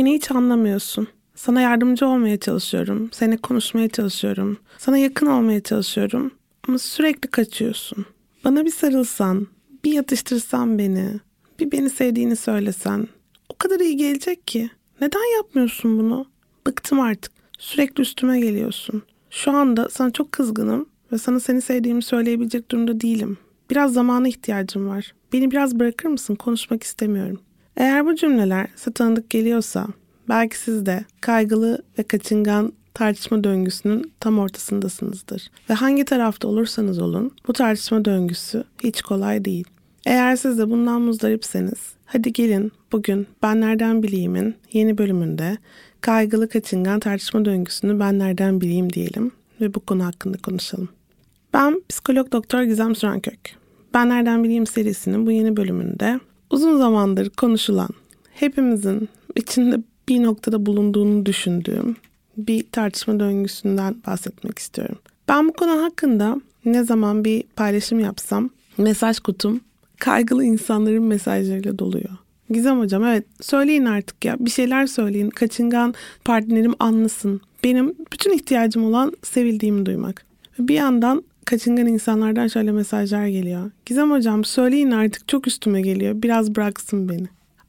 Beni hiç anlamıyorsun. Sana yardımcı olmaya çalışıyorum. Seni konuşmaya çalışıyorum. Sana yakın olmaya çalışıyorum. Ama sürekli kaçıyorsun. Bana bir sarılsan, bir yatıştırsan beni, bir beni sevdiğini söylesen. O kadar iyi gelecek ki. Neden yapmıyorsun bunu? Bıktım artık. Sürekli üstüme geliyorsun. Şu anda sana çok kızgınım ve sana seni sevdiğimi söyleyebilecek durumda değilim. Biraz zamana ihtiyacım var. Beni biraz bırakır mısın? Konuşmak istemiyorum. Eğer bu cümleler size tanıdık geliyorsa belki siz de kaygılı ve kaçıngan tartışma döngüsünün tam ortasındasınızdır. Ve hangi tarafta olursanız olun bu tartışma döngüsü hiç kolay değil. Eğer siz de bundan muzdaripseniz hadi gelin bugün Ben Nereden Bileyim'in yeni bölümünde kaygılı kaçıngan tartışma döngüsünü ben nereden bileyim diyelim ve bu konu hakkında konuşalım. Ben psikolog doktor Gizem Sürenkök. Ben Nereden Bileyim serisinin bu yeni bölümünde uzun zamandır konuşulan, hepimizin içinde bir noktada bulunduğunu düşündüğüm bir tartışma döngüsünden bahsetmek istiyorum. Ben bu konu hakkında ne zaman bir paylaşım yapsam mesaj kutum kaygılı insanların mesajlarıyla doluyor. Gizem hocam evet söyleyin artık ya bir şeyler söyleyin kaçıngan partnerim anlasın. Benim bütün ihtiyacım olan sevildiğimi duymak. Bir yandan kaçıngan insanlardan şöyle mesajlar geliyor. Gizem hocam söyleyin artık çok üstüme geliyor. Biraz bıraksın beni.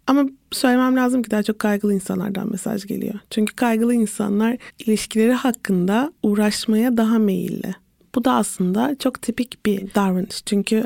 Ama söylemem lazım ki daha çok kaygılı insanlardan mesaj geliyor. Çünkü kaygılı insanlar ilişkileri hakkında uğraşmaya daha meyilli. Bu da aslında çok tipik bir davranış. Çünkü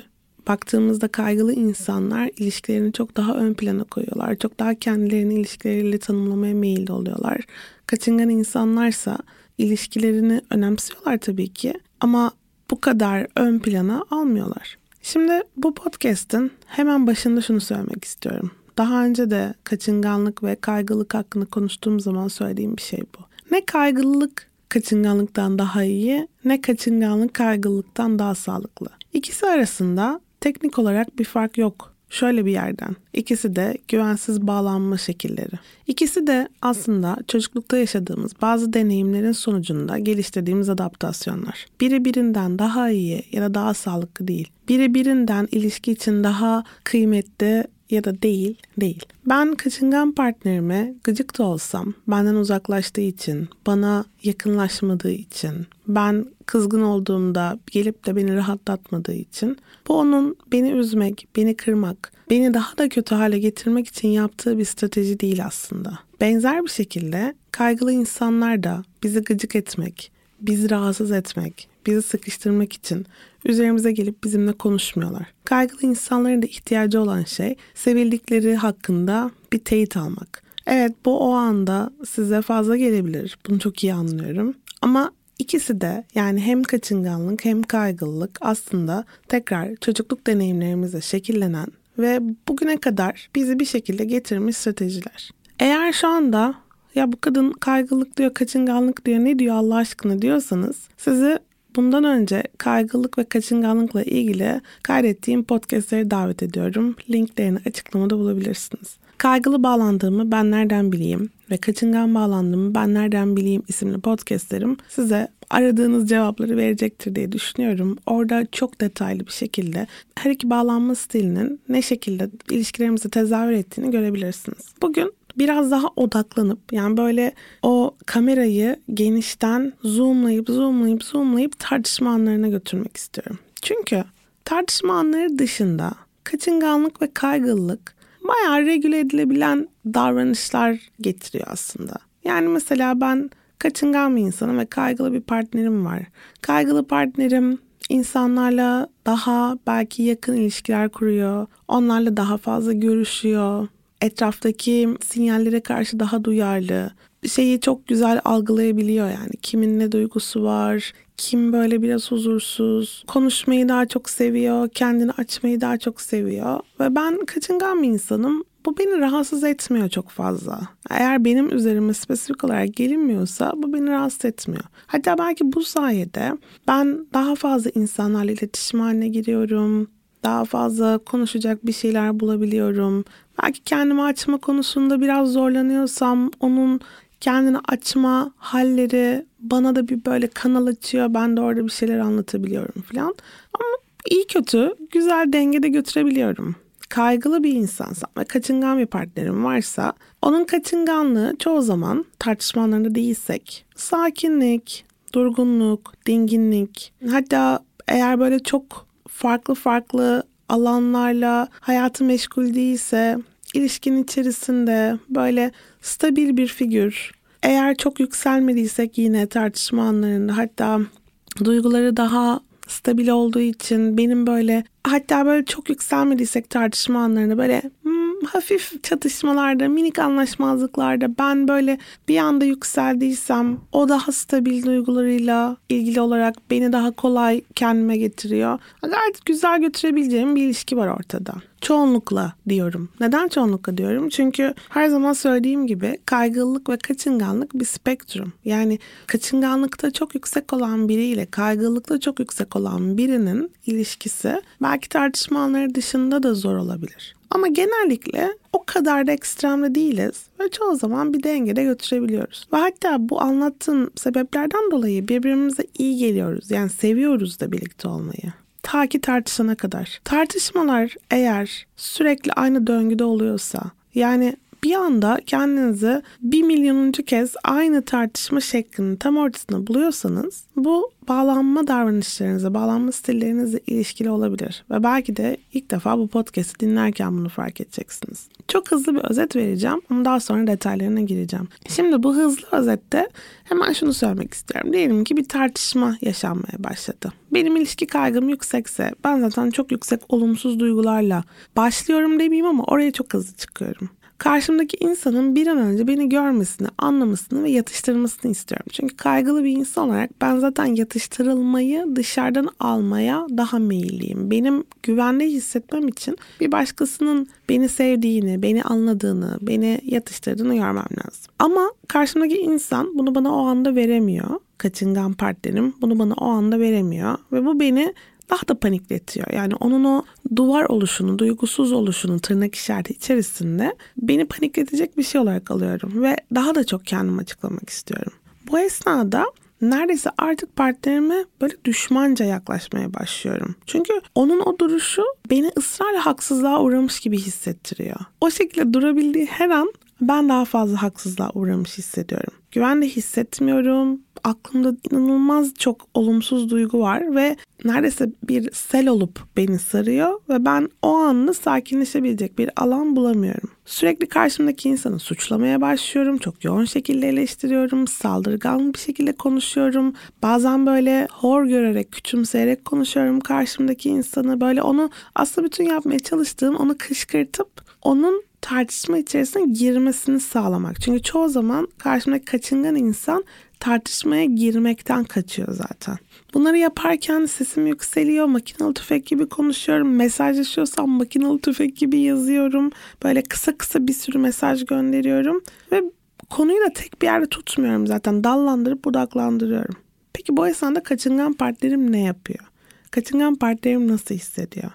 baktığımızda kaygılı insanlar ilişkilerini çok daha ön plana koyuyorlar. Çok daha kendilerini ilişkileriyle tanımlamaya meyilli oluyorlar. Kaçıngan insanlarsa ilişkilerini önemsiyorlar tabii ki ama bu kadar ön plana almıyorlar. Şimdi bu podcast'in hemen başında şunu söylemek istiyorum. Daha önce de kaçınganlık ve kaygılık hakkında konuştuğum zaman söylediğim bir şey bu. Ne kaygılılık kaçınganlıktan daha iyi ne kaçınganlık kaygılılıktan daha sağlıklı. İkisi arasında teknik olarak bir fark yok şöyle bir yerden. İkisi de güvensiz bağlanma şekilleri. İkisi de aslında çocuklukta yaşadığımız bazı deneyimlerin sonucunda geliştirdiğimiz adaptasyonlar. Biri birinden daha iyi ya da daha sağlıklı değil. Biri birinden ilişki için daha kıymetli ya da değil, değil. Ben kaçıngan partnerime gıcık da olsam, benden uzaklaştığı için, bana yakınlaşmadığı için, ben kızgın olduğumda gelip de beni rahatlatmadığı için bu onun beni üzmek, beni kırmak, beni daha da kötü hale getirmek için yaptığı bir strateji değil aslında. Benzer bir şekilde kaygılı insanlar da bizi gıcık etmek, bizi rahatsız etmek, bizi sıkıştırmak için üzerimize gelip bizimle konuşmuyorlar. Kaygılı insanların da ihtiyacı olan şey sevildikleri hakkında bir teyit almak. Evet bu o anda size fazla gelebilir. Bunu çok iyi anlıyorum. Ama ikisi de yani hem kaçınganlık hem kaygılılık aslında tekrar çocukluk deneyimlerimizle şekillenen ve bugüne kadar bizi bir şekilde getirmiş stratejiler. Eğer şu anda ya bu kadın kaygılık diyor, kaçınganlık diyor, ne diyor Allah aşkına diyorsanız sizi bundan önce kaygılık ve kaçınganlıkla ilgili kaydettiğim podcastleri davet ediyorum. Linklerini açıklamada bulabilirsiniz. Kaygılı bağlandığımı ben nereden bileyim ve kaçıngan bağlandığımı ben nereden bileyim isimli podcastlerim size aradığınız cevapları verecektir diye düşünüyorum. Orada çok detaylı bir şekilde her iki bağlanma stilinin ne şekilde ilişkilerimizi tezahür ettiğini görebilirsiniz. Bugün biraz daha odaklanıp yani böyle o kamerayı genişten zoomlayıp zoomlayıp zoomlayıp tartışma anlarına götürmek istiyorum. Çünkü tartışma anları dışında kaçınganlık ve kaygılılık bayağı regüle edilebilen davranışlar getiriyor aslında. Yani mesela ben kaçıngan bir insanım ve kaygılı bir partnerim var. Kaygılı partnerim insanlarla daha belki yakın ilişkiler kuruyor. Onlarla daha fazla görüşüyor. Etraftaki sinyallere karşı daha duyarlı. Şeyi çok güzel algılayabiliyor yani. Kimin ne duygusu var, kim böyle biraz huzursuz, konuşmayı daha çok seviyor, kendini açmayı daha çok seviyor. Ve ben kaçıngan bir insanım. Bu beni rahatsız etmiyor çok fazla. Eğer benim üzerime spesifik olarak gelinmiyorsa bu beni rahatsız etmiyor. Hatta belki bu sayede ben daha fazla insanlarla iletişim haline giriyorum. Daha fazla konuşacak bir şeyler bulabiliyorum. Belki kendimi açma konusunda biraz zorlanıyorsam onun kendini açma halleri bana da bir böyle kanal açıyor. Ben de orada bir şeyler anlatabiliyorum falan. Ama iyi kötü güzel dengede götürebiliyorum. Kaygılı bir insansam ve kaçıngan bir partnerim varsa onun kaçınganlığı çoğu zaman tartışmalarında değilsek sakinlik, durgunluk, dinginlik hatta eğer böyle çok farklı farklı alanlarla hayatı meşgul değilse ilişkin içerisinde böyle stabil bir figür. Eğer çok yükselmediysek yine tartışma anlarında hatta duyguları daha stabil olduğu için benim böyle hatta böyle çok yükselmediysek tartışma anlarında böyle hmm, hafif çatışmalarda minik anlaşmazlıklarda ben böyle bir anda yükseldiysem o daha stabil duygularıyla ilgili olarak beni daha kolay kendime getiriyor. Gayet güzel götürebileceğim bir ilişki var ortada. Çoğunlukla diyorum. Neden çoğunlukla diyorum? Çünkü her zaman söylediğim gibi kaygılılık ve kaçınganlık bir spektrum. Yani kaçınganlıkta çok yüksek olan biriyle kaygılılıkta çok yüksek olan birinin ilişkisi belki tartışma anları dışında da zor olabilir. Ama genellikle o kadar da ekstremde değiliz ve çoğu zaman bir dengede götürebiliyoruz. Ve hatta bu anlattığım sebeplerden dolayı birbirimize iyi geliyoruz. Yani seviyoruz da birlikte olmayı. Ta ki tartışana kadar. Tartışmalar eğer sürekli aynı döngüde oluyorsa yani bir anda kendinizi bir milyonuncu kez aynı tartışma şeklinin tam ortasında buluyorsanız bu bağlanma davranışlarınıza, bağlanma stillerinizle ilişkili olabilir. Ve belki de ilk defa bu podcast'i dinlerken bunu fark edeceksiniz. Çok hızlı bir özet vereceğim ama daha sonra detaylarına gireceğim. Şimdi bu hızlı özette hemen şunu söylemek istiyorum. Diyelim ki bir tartışma yaşanmaya başladı. Benim ilişki kaygım yüksekse ben zaten çok yüksek olumsuz duygularla başlıyorum demeyeyim ama oraya çok hızlı çıkıyorum karşımdaki insanın bir an önce beni görmesini, anlamasını ve yatıştırmasını istiyorum. Çünkü kaygılı bir insan olarak ben zaten yatıştırılmayı dışarıdan almaya daha meyilliyim. Benim güvende hissetmem için bir başkasının beni sevdiğini, beni anladığını, beni yatıştırdığını görmem lazım. Ama karşımdaki insan bunu bana o anda veremiyor. Kaçıngan partnerim bunu bana o anda veremiyor ve bu beni daha da panikletiyor. Yani onun o duvar oluşunu, duygusuz oluşunu tırnak işareti içerisinde beni panikletecek bir şey olarak alıyorum ve daha da çok kendimi açıklamak istiyorum. Bu esnada neredeyse artık partnerime böyle düşmanca yaklaşmaya başlıyorum. Çünkü onun o duruşu beni ısrarla haksızlığa uğramış gibi hissettiriyor. O şekilde durabildiği her an ben daha fazla haksızlığa uğramış hissediyorum. Güvende hissetmiyorum. Aklımda inanılmaz çok olumsuz duygu var ve neredeyse bir sel olup beni sarıyor ve ben o anını sakinleşebilecek bir alan bulamıyorum. Sürekli karşımdaki insanı suçlamaya başlıyorum. Çok yoğun şekilde eleştiriyorum. Saldırgan bir şekilde konuşuyorum. Bazen böyle hor görerek, küçümseyerek konuşuyorum karşımdaki insanı. Böyle onu aslında bütün yapmaya çalıştığım onu kışkırtıp onun tartışma içerisine girmesini sağlamak. Çünkü çoğu zaman karşımdaki kaçıngan insan tartışmaya girmekten kaçıyor zaten. Bunları yaparken sesim yükseliyor, makinalı tüfek gibi konuşuyorum. Mesajlaşıyorsam makinalı tüfek gibi yazıyorum. Böyle kısa kısa bir sürü mesaj gönderiyorum. Ve konuyu da tek bir yerde tutmuyorum zaten. Dallandırıp budaklandırıyorum. Peki bu esnada kaçıngan partnerim ne yapıyor? Kaçıngan partnerim nasıl hissediyor?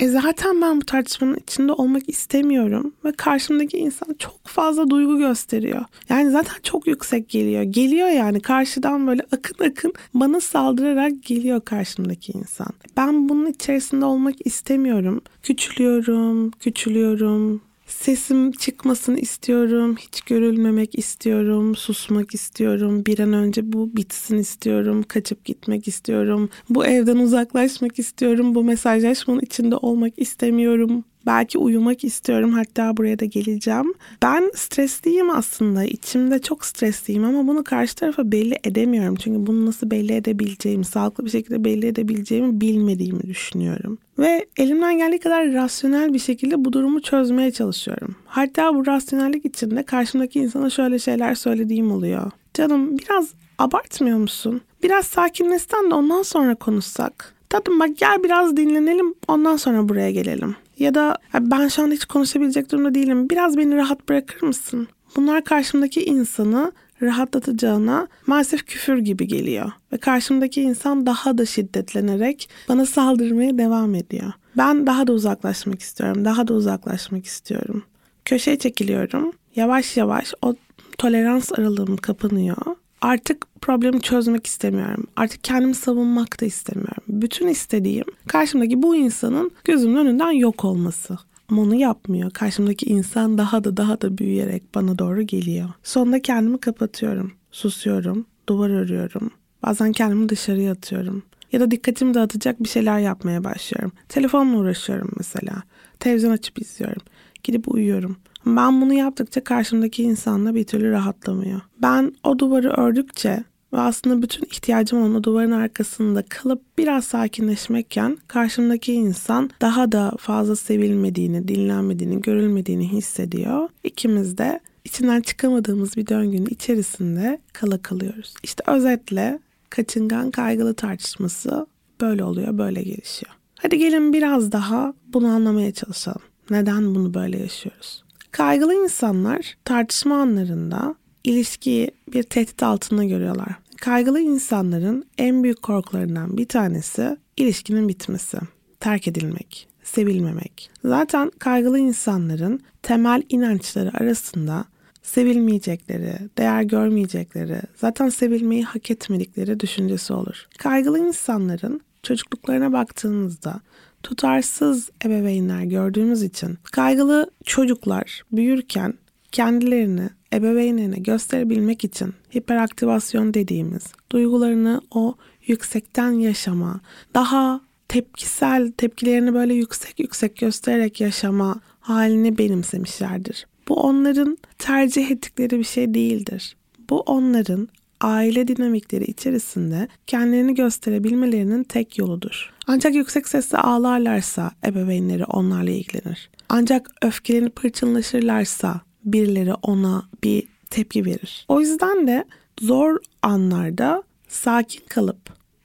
E zaten ben bu tartışmanın içinde olmak istemiyorum ve karşımdaki insan çok fazla duygu gösteriyor. Yani zaten çok yüksek geliyor. Geliyor yani karşıdan böyle akın akın bana saldırarak geliyor karşımdaki insan. Ben bunun içerisinde olmak istemiyorum. Küçülüyorum, küçülüyorum, Sesim çıkmasını istiyorum, hiç görülmemek istiyorum, susmak istiyorum, bir an önce bu bitsin istiyorum, kaçıp gitmek istiyorum, bu evden uzaklaşmak istiyorum, bu mesajlaşmanın içinde olmak istemiyorum. Belki uyumak istiyorum hatta buraya da geleceğim. Ben stresliyim aslında. içimde çok stresliyim ama bunu karşı tarafa belli edemiyorum. Çünkü bunu nasıl belli edebileceğimi, sağlıklı bir şekilde belli edebileceğimi bilmediğimi düşünüyorum. Ve elimden geldiği kadar rasyonel bir şekilde bu durumu çözmeye çalışıyorum. Hatta bu rasyonellik içinde karşımdaki insana şöyle şeyler söylediğim oluyor. Canım biraz abartmıyor musun? Biraz sakinleşsen de ondan sonra konuşsak. Tatlım bak gel biraz dinlenelim ondan sonra buraya gelelim. Ya da ben şu an hiç konuşabilecek durumda değilim. Biraz beni rahat bırakır mısın? Bunlar karşımdaki insanı rahatlatacağına maalesef küfür gibi geliyor. Ve karşımdaki insan daha da şiddetlenerek bana saldırmaya devam ediyor. Ben daha da uzaklaşmak istiyorum. Daha da uzaklaşmak istiyorum. Köşeye çekiliyorum. Yavaş yavaş o tolerans aralığım kapanıyor artık problemi çözmek istemiyorum. Artık kendimi savunmak da istemiyorum. Bütün istediğim karşımdaki bu insanın gözümün önünden yok olması. Ama onu yapmıyor. Karşımdaki insan daha da daha da büyüyerek bana doğru geliyor. Sonunda kendimi kapatıyorum. Susuyorum. Duvar örüyorum. Bazen kendimi dışarıya atıyorum. Ya da dikkatimi dağıtacak bir şeyler yapmaya başlıyorum. Telefonla uğraşıyorum mesela. Televizyon açıp izliyorum. Gidip uyuyorum. Ben bunu yaptıkça karşımdaki insanla bir türlü rahatlamıyor. Ben o duvarı ördükçe ve aslında bütün ihtiyacım olan o duvarın arkasında kalıp biraz sakinleşmekken karşımdaki insan daha da fazla sevilmediğini, dinlenmediğini, görülmediğini hissediyor. İkimiz de içinden çıkamadığımız bir döngünün içerisinde kala kalıyoruz. İşte özetle kaçıngan kaygılı tartışması böyle oluyor, böyle gelişiyor. Hadi gelin biraz daha bunu anlamaya çalışalım. Neden bunu böyle yaşıyoruz? Kaygılı insanlar tartışma anlarında ilişkiyi bir tehdit altında görüyorlar. Kaygılı insanların en büyük korkularından bir tanesi ilişkinin bitmesi, terk edilmek, sevilmemek. Zaten kaygılı insanların temel inançları arasında sevilmeyecekleri, değer görmeyecekleri, zaten sevilmeyi hak etmedikleri düşüncesi olur. Kaygılı insanların çocukluklarına baktığımızda tutarsız ebeveynler gördüğümüz için kaygılı çocuklar büyürken kendilerini ebeveynlerine gösterebilmek için hiperaktivasyon dediğimiz duygularını o yüksekten yaşama, daha tepkisel tepkilerini böyle yüksek yüksek göstererek yaşama halini benimsemişlerdir. Bu onların tercih ettikleri bir şey değildir. Bu onların aile dinamikleri içerisinde kendilerini gösterebilmelerinin tek yoludur. Ancak yüksek sesle ağlarlarsa ebeveynleri onlarla ilgilenir. Ancak öfkelenip hırçınlaşırlarsa birileri ona bir tepki verir. O yüzden de zor anlarda sakin kalıp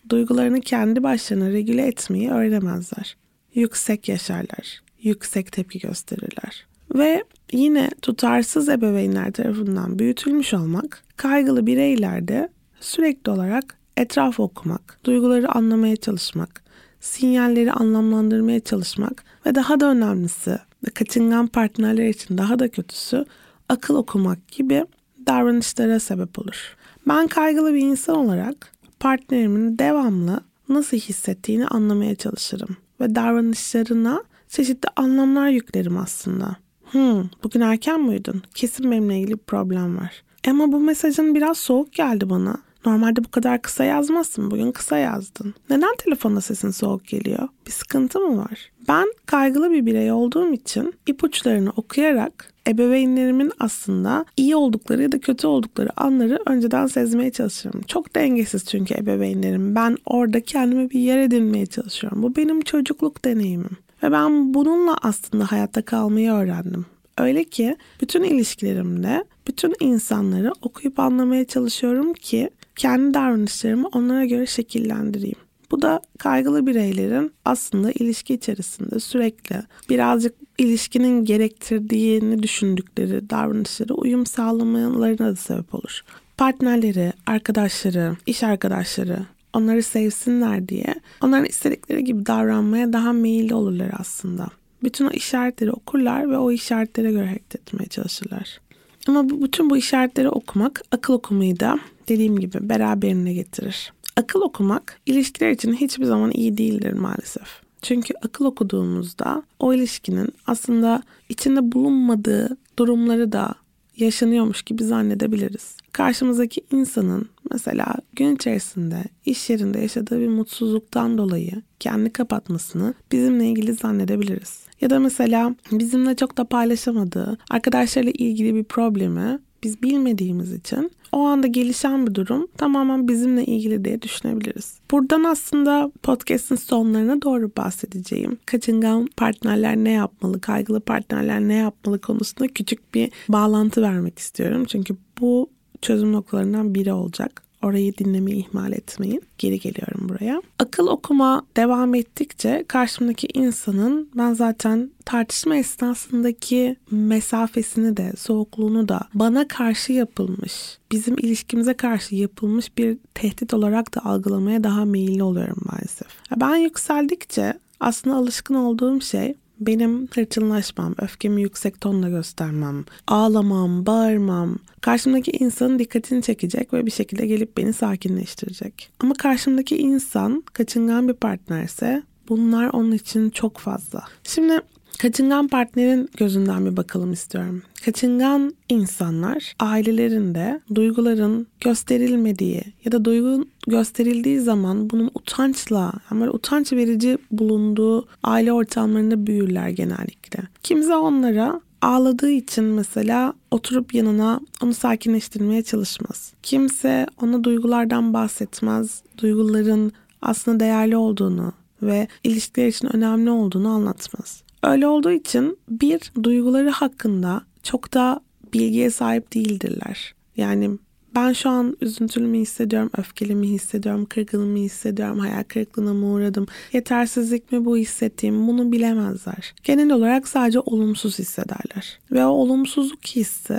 duygularını kendi başlarına regüle etmeyi öğrenemezler. Yüksek yaşarlar, yüksek tepki gösterirler. Ve yine tutarsız ebeveynler tarafından büyütülmüş olmak kaygılı bireylerde sürekli olarak etraf okumak, duyguları anlamaya çalışmak, sinyalleri anlamlandırmaya çalışmak ve daha da önemlisi ve kaçıngan partnerler için daha da kötüsü akıl okumak gibi davranışlara sebep olur. Ben kaygılı bir insan olarak partnerimin devamlı nasıl hissettiğini anlamaya çalışırım ve davranışlarına çeşitli anlamlar yüklerim aslında. Hmm, bugün erken mi uyudun? Kesin benimle ilgili bir problem var. Ama bu mesajın biraz soğuk geldi bana. Normalde bu kadar kısa yazmazsın. Bugün kısa yazdın. Neden telefonda sesin soğuk geliyor? Bir sıkıntı mı var? Ben kaygılı bir birey olduğum için ipuçlarını okuyarak ebeveynlerimin aslında iyi oldukları ya da kötü oldukları anları önceden sezmeye çalışıyorum. Çok dengesiz çünkü ebeveynlerim. Ben orada kendime bir yer edinmeye çalışıyorum. Bu benim çocukluk deneyimim. Ve ben bununla aslında hayatta kalmayı öğrendim. Öyle ki bütün ilişkilerimde bütün insanları okuyup anlamaya çalışıyorum ki kendi davranışlarımı onlara göre şekillendireyim. Bu da kaygılı bireylerin aslında ilişki içerisinde sürekli birazcık ilişkinin gerektirdiğini düşündükleri davranışlara uyum sağlamalarına da sebep olur. Partnerleri, arkadaşları, iş arkadaşları onları sevsinler diye onların istedikleri gibi davranmaya daha meyilli olurlar aslında. Bütün o işaretleri okurlar ve o işaretlere göre hareket etmeye çalışırlar. Ama bu, bütün bu işaretleri okumak akıl okumayı da dediğim gibi beraberine getirir. Akıl okumak ilişkiler için hiçbir zaman iyi değildir maalesef. Çünkü akıl okuduğumuzda o ilişkinin aslında içinde bulunmadığı durumları da yaşanıyormuş gibi zannedebiliriz. Karşımızdaki insanın mesela gün içerisinde iş yerinde yaşadığı bir mutsuzluktan dolayı kendi kapatmasını bizimle ilgili zannedebiliriz. Ya da mesela bizimle çok da paylaşamadığı arkadaşlarıyla ilgili bir problemi biz bilmediğimiz için o anda gelişen bir durum tamamen bizimle ilgili diye düşünebiliriz. Buradan aslında podcast'in sonlarına doğru bahsedeceğim. Kaçıngan partnerler ne yapmalı, kaygılı partnerler ne yapmalı konusunda küçük bir bağlantı vermek istiyorum. Çünkü bu çözüm noktalarından biri olacak. Orayı dinlemeyi ihmal etmeyin. Geri geliyorum buraya. Akıl okuma devam ettikçe karşımdaki insanın ben zaten tartışma esnasındaki mesafesini de soğukluğunu da bana karşı yapılmış, bizim ilişkimize karşı yapılmış bir tehdit olarak da algılamaya daha meyilli oluyorum maalesef. Ben yükseldikçe aslında alışkın olduğum şey benim hırçınlaşmam, öfkemi yüksek tonla göstermem, ağlamam, bağırmam, karşımdaki insanın dikkatini çekecek ve bir şekilde gelip beni sakinleştirecek. Ama karşımdaki insan kaçıngan bir partnerse bunlar onun için çok fazla. Şimdi Kaçıngan partnerin gözünden bir bakalım istiyorum. Kaçıngan insanlar ailelerinde duyguların gösterilmediği ya da duygu gösterildiği zaman bunun utançla yani utanç verici bulunduğu aile ortamlarında büyürler genellikle. Kimse onlara ağladığı için mesela oturup yanına onu sakinleştirmeye çalışmaz. Kimse ona duygulardan bahsetmez. Duyguların aslında değerli olduğunu ve ilişkiler için önemli olduğunu anlatmaz. Öyle olduğu için bir duyguları hakkında çok da bilgiye sahip değildirler. Yani ben şu an üzüntülü mü hissediyorum, öfkeli mi hissediyorum, kırgın mı hissediyorum, hayal kırıklığına mı uğradım, yetersizlik mi bu hissettiğim bunu bilemezler. Genel olarak sadece olumsuz hissederler. Ve o olumsuzluk hissi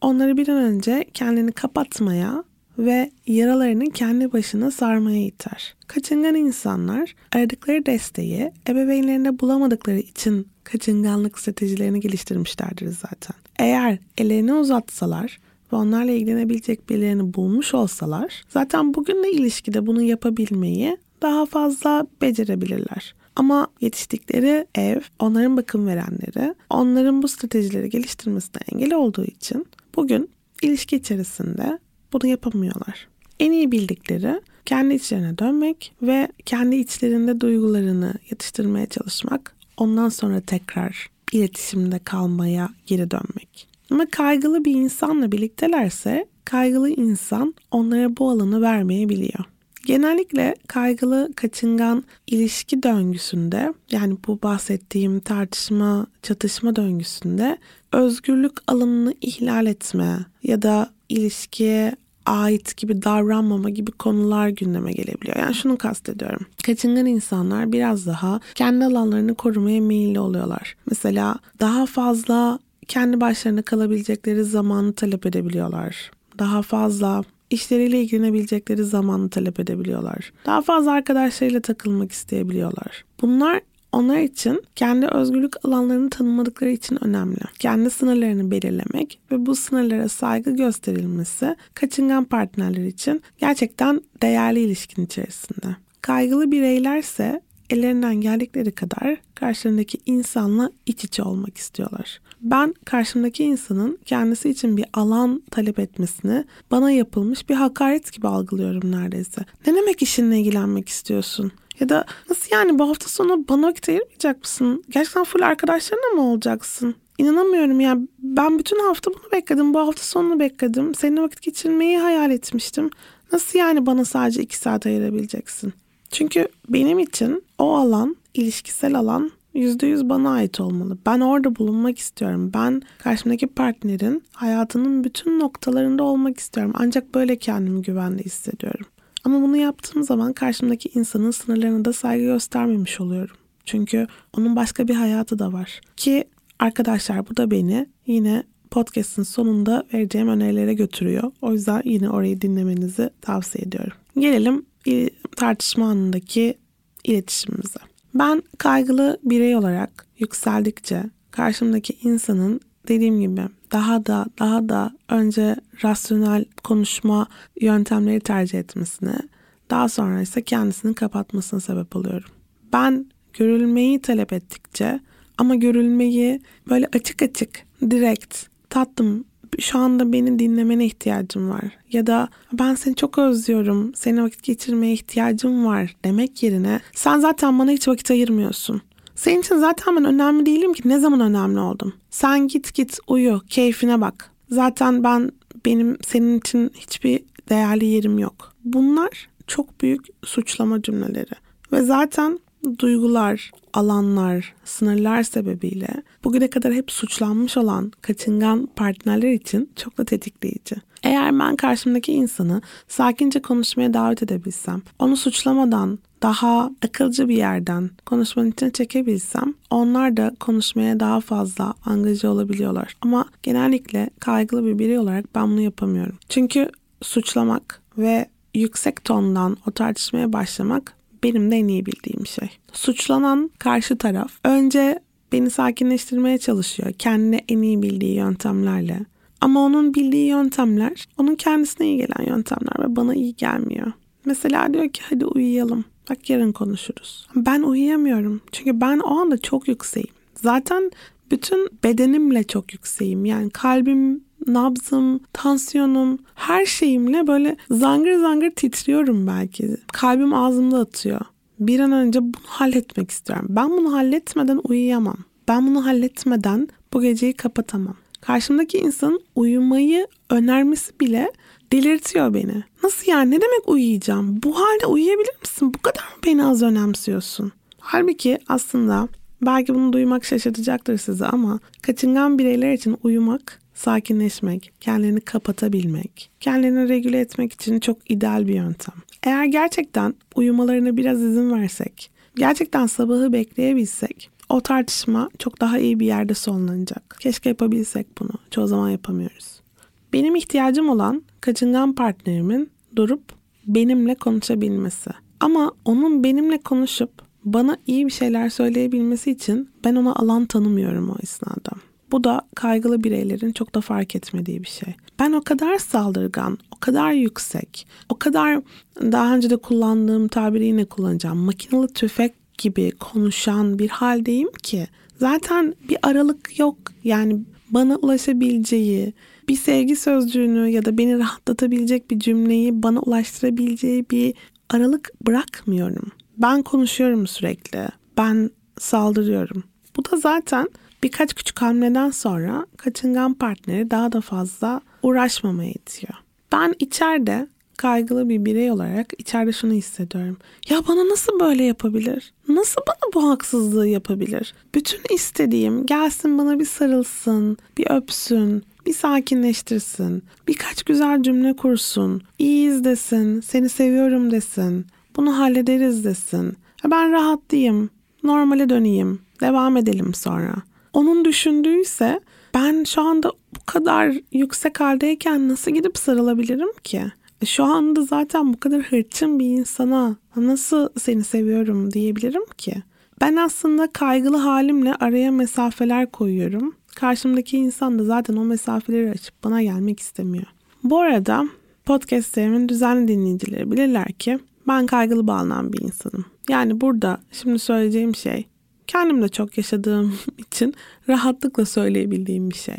onları bir an önce kendini kapatmaya ve yaralarını kendi başına sarmaya iter. Kaçıngan insanlar aradıkları desteği ebeveynlerinde bulamadıkları için kaçınganlık stratejilerini geliştirmişlerdir zaten. Eğer ellerini uzatsalar ve onlarla ilgilenebilecek birilerini bulmuş olsalar zaten bugün de ilişkide bunu yapabilmeyi daha fazla becerebilirler. Ama yetiştikleri ev, onların bakım verenleri, onların bu stratejileri geliştirmesine engel olduğu için bugün ilişki içerisinde bunu yapamıyorlar. En iyi bildikleri kendi içlerine dönmek ve kendi içlerinde duygularını yatıştırmaya çalışmak. Ondan sonra tekrar iletişimde kalmaya geri dönmek. Ama kaygılı bir insanla birliktelerse kaygılı insan onlara bu alanı vermeyebiliyor. Genellikle kaygılı kaçıngan ilişki döngüsünde yani bu bahsettiğim tartışma, çatışma döngüsünde özgürlük alanını ihlal etme ya da ilişkiye ait gibi davranmama gibi konular gündeme gelebiliyor. Yani şunu kastediyorum. Kaçıngan insanlar biraz daha kendi alanlarını korumaya meyilli oluyorlar. Mesela daha fazla kendi başlarına kalabilecekleri zamanı talep edebiliyorlar. Daha fazla işleriyle ilgilenebilecekleri zamanı talep edebiliyorlar. Daha fazla arkadaşlarıyla takılmak isteyebiliyorlar. Bunlar onlar için kendi özgürlük alanlarını tanımadıkları için önemli. Kendi sınırlarını belirlemek ve bu sınırlara saygı gösterilmesi kaçıngan partnerler için gerçekten değerli ilişkin içerisinde. Kaygılı bireylerse ellerinden geldikleri kadar karşılarındaki insanla iç içe olmak istiyorlar. Ben karşımdaki insanın kendisi için bir alan talep etmesini bana yapılmış bir hakaret gibi algılıyorum neredeyse. Ne demek işinle ilgilenmek istiyorsun? Ya da nasıl yani bu hafta sonu bana vakit ayırmayacak mısın? Gerçekten full arkadaşlarına mı olacaksın? İnanamıyorum ya. Ben bütün hafta bunu bekledim. Bu hafta sonunu bekledim. Seninle vakit geçirmeyi hayal etmiştim. Nasıl yani bana sadece iki saat ayırabileceksin? Çünkü benim için o alan, ilişkisel alan yüzde yüz bana ait olmalı. Ben orada bulunmak istiyorum. Ben karşımdaki partnerin hayatının bütün noktalarında olmak istiyorum. Ancak böyle kendimi güvende hissediyorum. Ama bunu yaptığım zaman karşımdaki insanın sınırlarına da saygı göstermemiş oluyorum. Çünkü onun başka bir hayatı da var. Ki arkadaşlar bu da beni yine podcast'ın sonunda vereceğim önerilere götürüyor. O yüzden yine orayı dinlemenizi tavsiye ediyorum. Gelelim tartışma anındaki iletişimimize. Ben kaygılı birey olarak yükseldikçe karşımdaki insanın dediğim gibi daha da daha da önce rasyonel konuşma yöntemleri tercih etmesine, daha sonra ise kendisini kapatmasına sebep oluyorum. Ben görülmeyi talep ettikçe ama görülmeyi böyle açık açık, direkt, tatlım şu anda beni dinlemene ihtiyacım var. Ya da ben seni çok özlüyorum, seninle vakit geçirmeye ihtiyacım var demek yerine sen zaten bana hiç vakit ayırmıyorsun. Senin için zaten ben önemli değilim ki ne zaman önemli oldum. Sen git git uyu, keyfine bak. Zaten ben benim senin için hiçbir değerli yerim yok. Bunlar çok büyük suçlama cümleleri. Ve zaten duygular, alanlar, sınırlar sebebiyle bugüne kadar hep suçlanmış olan kaçıngan partnerler için çok da tetikleyici. Eğer ben karşımdaki insanı sakince konuşmaya davet edebilsem, onu suçlamadan daha akılcı bir yerden konuşmanın içine çekebilsem onlar da konuşmaya daha fazla angaja olabiliyorlar. Ama genellikle kaygılı bir birey olarak ben bunu yapamıyorum. Çünkü suçlamak ve yüksek tondan o tartışmaya başlamak benim de en iyi bildiğim şey. Suçlanan karşı taraf önce beni sakinleştirmeye çalışıyor kendine en iyi bildiği yöntemlerle. Ama onun bildiği yöntemler onun kendisine iyi gelen yöntemler ve bana iyi gelmiyor. Mesela diyor ki hadi uyuyalım. Bak yarın konuşuruz. Ben uyuyamıyorum. Çünkü ben o anda çok yükseğim. Zaten bütün bedenimle çok yükseğim. Yani kalbim, nabzım, tansiyonum, her şeyimle böyle zangır zangır titriyorum belki. Kalbim ağzımda atıyor. Bir an önce bunu halletmek istiyorum. Ben bunu halletmeden uyuyamam. Ben bunu halletmeden bu geceyi kapatamam. Karşımdaki insanın uyumayı önermesi bile delirtiyor beni. Nasıl yani ne demek uyuyacağım? Bu halde uyuyabilir misin? Bu kadar mı beni az önemsiyorsun? Halbuki aslında belki bunu duymak şaşırtacaktır size ama kaçıngan bireyler için uyumak, sakinleşmek, kendini kapatabilmek, kendini regüle etmek için çok ideal bir yöntem. Eğer gerçekten uyumalarına biraz izin versek, gerçekten sabahı bekleyebilsek o tartışma çok daha iyi bir yerde sonlanacak. Keşke yapabilsek bunu. Çoğu zaman yapamıyoruz. Benim ihtiyacım olan kaçıngan partnerimin durup benimle konuşabilmesi. Ama onun benimle konuşup bana iyi bir şeyler söyleyebilmesi için ben ona alan tanımıyorum o esnada. Bu da kaygılı bireylerin çok da fark etmediği bir şey. Ben o kadar saldırgan, o kadar yüksek, o kadar daha önce de kullandığım tabiri yine kullanacağım. Makinalı tüfek gibi konuşan bir haldeyim ki zaten bir aralık yok. Yani bana ulaşabileceği, bir sevgi sözcüğünü ya da beni rahatlatabilecek bir cümleyi bana ulaştırabileceği bir aralık bırakmıyorum. Ben konuşuyorum sürekli. Ben saldırıyorum. Bu da zaten birkaç küçük hamleden sonra kaçıngan partneri daha da fazla uğraşmamaya itiyor. Ben içeride kaygılı bir birey olarak içeride şunu hissediyorum. Ya bana nasıl böyle yapabilir? Nasıl bana bu haksızlığı yapabilir? Bütün istediğim gelsin bana bir sarılsın, bir öpsün, bir sakinleştirsin, birkaç güzel cümle kursun, iyiyiz desin, seni seviyorum desin, bunu hallederiz desin. Ben rahatlıyım, normale döneyim, devam edelim sonra. Onun düşündüğüyse ben şu anda bu kadar yüksek haldeyken nasıl gidip sarılabilirim ki? E, şu anda zaten bu kadar hırçın bir insana nasıl seni seviyorum diyebilirim ki? Ben aslında kaygılı halimle araya mesafeler koyuyorum. Karşımdaki insan da zaten o mesafeleri açıp bana gelmek istemiyor. Bu arada podcastlerimin düzenli dinleyicileri bilirler ki ben kaygılı bağlanan bir insanım. Yani burada şimdi söyleyeceğim şey kendim de çok yaşadığım için rahatlıkla söyleyebildiğim bir şey.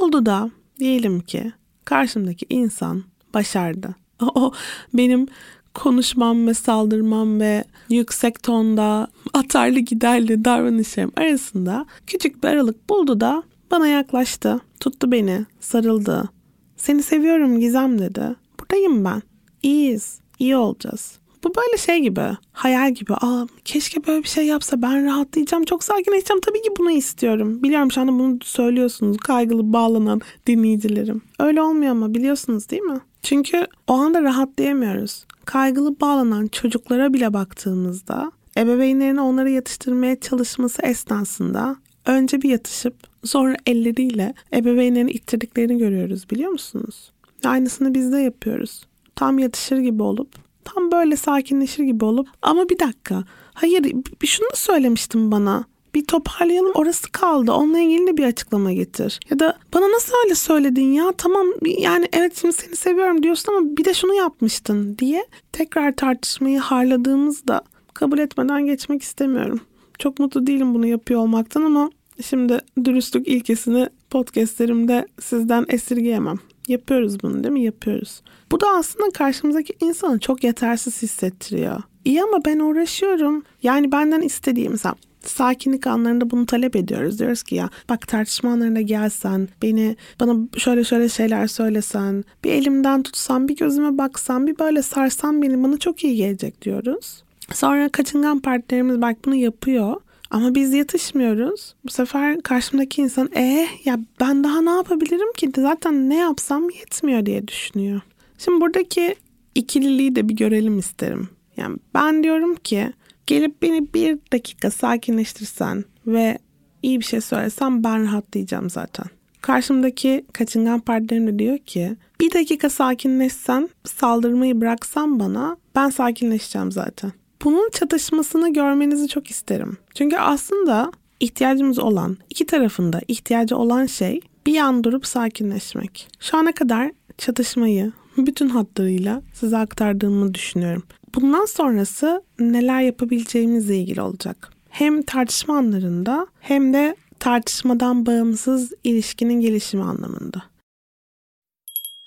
Oldu da diyelim ki karşımdaki insan başardı. O benim konuşmam ve saldırmam ve yüksek tonda atarlı giderli davranışlarım arasında küçük bir aralık buldu da bana yaklaştı. Tuttu beni, sarıldı. Seni seviyorum Gizem dedi. Buradayım ben. İyiyiz, iyi olacağız. Bu böyle şey gibi, hayal gibi. Aa keşke böyle bir şey yapsa ben rahatlayacağım, çok sakinleşeceğim. Tabii ki bunu istiyorum. Biliyorum şu anda bunu söylüyorsunuz kaygılı bağlanan dinleyicilerim. Öyle olmuyor ama biliyorsunuz değil mi? Çünkü o anda rahatlayamıyoruz. Kaygılı bağlanan çocuklara bile baktığımızda ebeveynlerin onları yatıştırmaya çalışması esnasında önce bir yatışıp sonra elleriyle ebeveynlerini ittirdiklerini görüyoruz biliyor musunuz? Aynısını biz de yapıyoruz. Tam yatışır gibi olup Tam böyle sakinleşir gibi olup ama bir dakika. Hayır şunu da söylemiştin bana. Bir toparlayalım orası kaldı. Onunla ilgili de bir açıklama getir. Ya da bana nasıl öyle söyledin ya? Tamam yani evet şimdi seni seviyorum diyorsun ama bir de şunu yapmıştın diye tekrar tartışmayı harladığımızda kabul etmeden geçmek istemiyorum. Çok mutlu değilim bunu yapıyor olmaktan ama şimdi dürüstlük ilkesini podcastlerimde sizden esirgeyemem. Yapıyoruz bunu değil mi? Yapıyoruz. Bu da aslında karşımızdaki insanı çok yetersiz hissettiriyor. İyi ama ben uğraşıyorum. Yani benden istediğim mesela sakinlik anlarında bunu talep ediyoruz. Diyoruz ki ya bak tartışma anlarında gelsen, beni bana şöyle şöyle şeyler söylesen, bir elimden tutsan, bir gözüme baksan, bir böyle sarsan beni bana çok iyi gelecek diyoruz. Sonra kaçıngan partnerimiz belki bunu yapıyor. Ama biz yatışmıyoruz. Bu sefer karşımdaki insan eh ya ben daha ne yapabilirim ki? Zaten ne yapsam yetmiyor diye düşünüyor. Şimdi buradaki ikililiği de bir görelim isterim. Yani ben diyorum ki gelip beni bir dakika sakinleştirsen ve iyi bir şey söylesen ben rahatlayacağım zaten. Karşımdaki kaçıngan partnerim de diyor ki bir dakika sakinleşsen saldırmayı bıraksan bana ben sakinleşeceğim zaten. Bunun çatışmasını görmenizi çok isterim. Çünkü aslında ihtiyacımız olan, iki tarafında ihtiyacı olan şey bir an durup sakinleşmek. Şu ana kadar çatışmayı bütün hatlarıyla size aktardığımı düşünüyorum. Bundan sonrası neler yapabileceğimizle ilgili olacak. Hem tartışma anlarında hem de tartışmadan bağımsız ilişkinin gelişimi anlamında.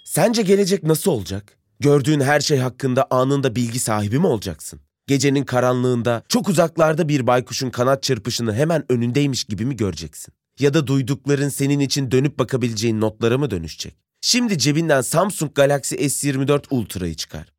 Sence gelecek nasıl olacak? Gördüğün her şey hakkında anında bilgi sahibi mi olacaksın? Gecenin karanlığında çok uzaklarda bir baykuşun kanat çırpışını hemen önündeymiş gibi mi göreceksin? Ya da duydukların senin için dönüp bakabileceğin notlara mı dönüşecek? Şimdi cebinden Samsung Galaxy S24 Ultra'yı çıkar.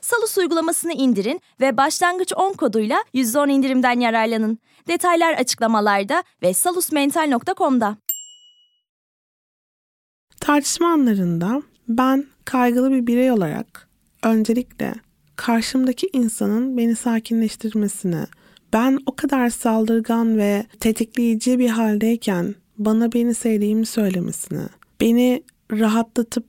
Salus uygulamasını indirin ve başlangıç 10 koduyla %10 indirimden yararlanın. Detaylar açıklamalarda ve salusmental.com'da. Tartışma anlarında ben kaygılı bir birey olarak öncelikle karşımdaki insanın beni sakinleştirmesini, ben o kadar saldırgan ve tetikleyici bir haldeyken bana beni sevdiğimi söylemesini, beni rahatlatıp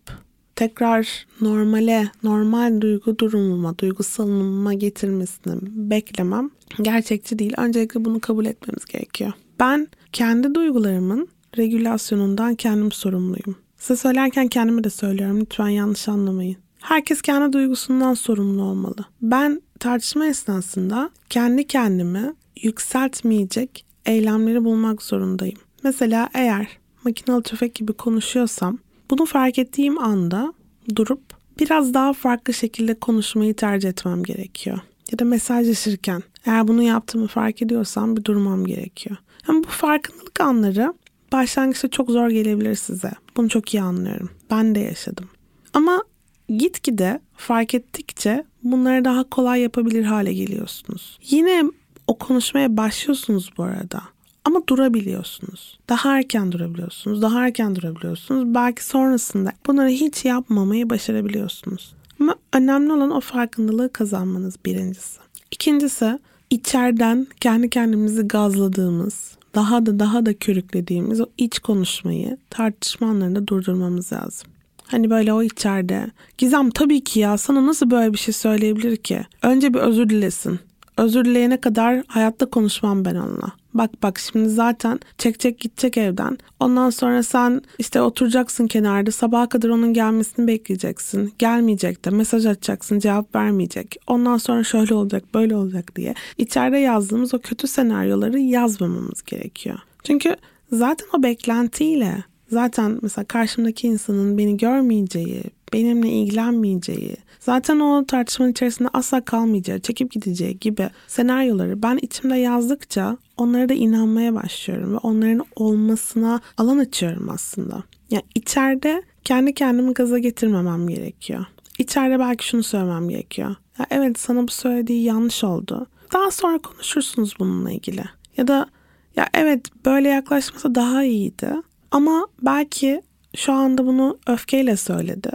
tekrar normale, normal duygu durumuma, duygusalımıma getirmesini beklemem gerçekçi değil. Öncelikle bunu kabul etmemiz gerekiyor. Ben kendi duygularımın regülasyonundan kendim sorumluyum. Size söylerken kendime de söylüyorum. Lütfen yanlış anlamayın. Herkes kendi duygusundan sorumlu olmalı. Ben tartışma esnasında kendi kendimi yükseltmeyecek eylemleri bulmak zorundayım. Mesela eğer makinalı tüfek gibi konuşuyorsam bunu fark ettiğim anda durup biraz daha farklı şekilde konuşmayı tercih etmem gerekiyor. Ya da mesajlaşırken eğer bunu yaptığımı fark ediyorsam bir durmam gerekiyor. Ama bu farkındalık anları başlangıçta çok zor gelebilir size. Bunu çok iyi anlıyorum. Ben de yaşadım. Ama gitgide fark ettikçe bunları daha kolay yapabilir hale geliyorsunuz. Yine o konuşmaya başlıyorsunuz bu arada. Ama durabiliyorsunuz. Daha erken durabiliyorsunuz. Daha erken durabiliyorsunuz. Belki sonrasında bunları hiç yapmamayı başarabiliyorsunuz. Ama önemli olan o farkındalığı kazanmanız birincisi. İkincisi içeriden kendi kendimizi gazladığımız, daha da daha da körüklediğimiz o iç konuşmayı tartışma anlarında durdurmamız lazım. Hani böyle o içeride. Gizem tabii ki ya sana nasıl böyle bir şey söyleyebilir ki? Önce bir özür dilesin. Özür dileyene kadar hayatta konuşmam ben onunla. Bak bak şimdi zaten çekecek gidecek evden. Ondan sonra sen işte oturacaksın kenarda sabaha kadar onun gelmesini bekleyeceksin. Gelmeyecek de mesaj atacaksın cevap vermeyecek. Ondan sonra şöyle olacak böyle olacak diye. İçeride yazdığımız o kötü senaryoları yazmamamız gerekiyor. Çünkü zaten o beklentiyle zaten mesela karşımdaki insanın beni görmeyeceği, benimle ilgilenmeyeceği, zaten o tartışmanın içerisinde asla kalmayacağı, çekip gideceği gibi senaryoları ben içimde yazdıkça onlara da inanmaya başlıyorum ve onların olmasına alan açıyorum aslında. Yani içeride kendi kendimi gaza getirmemem gerekiyor. İçeride belki şunu söylemem gerekiyor. Ya evet sana bu söylediği yanlış oldu. Daha sonra konuşursunuz bununla ilgili. Ya da ya evet böyle yaklaşmasa daha iyiydi. Ama belki şu anda bunu öfkeyle söyledi.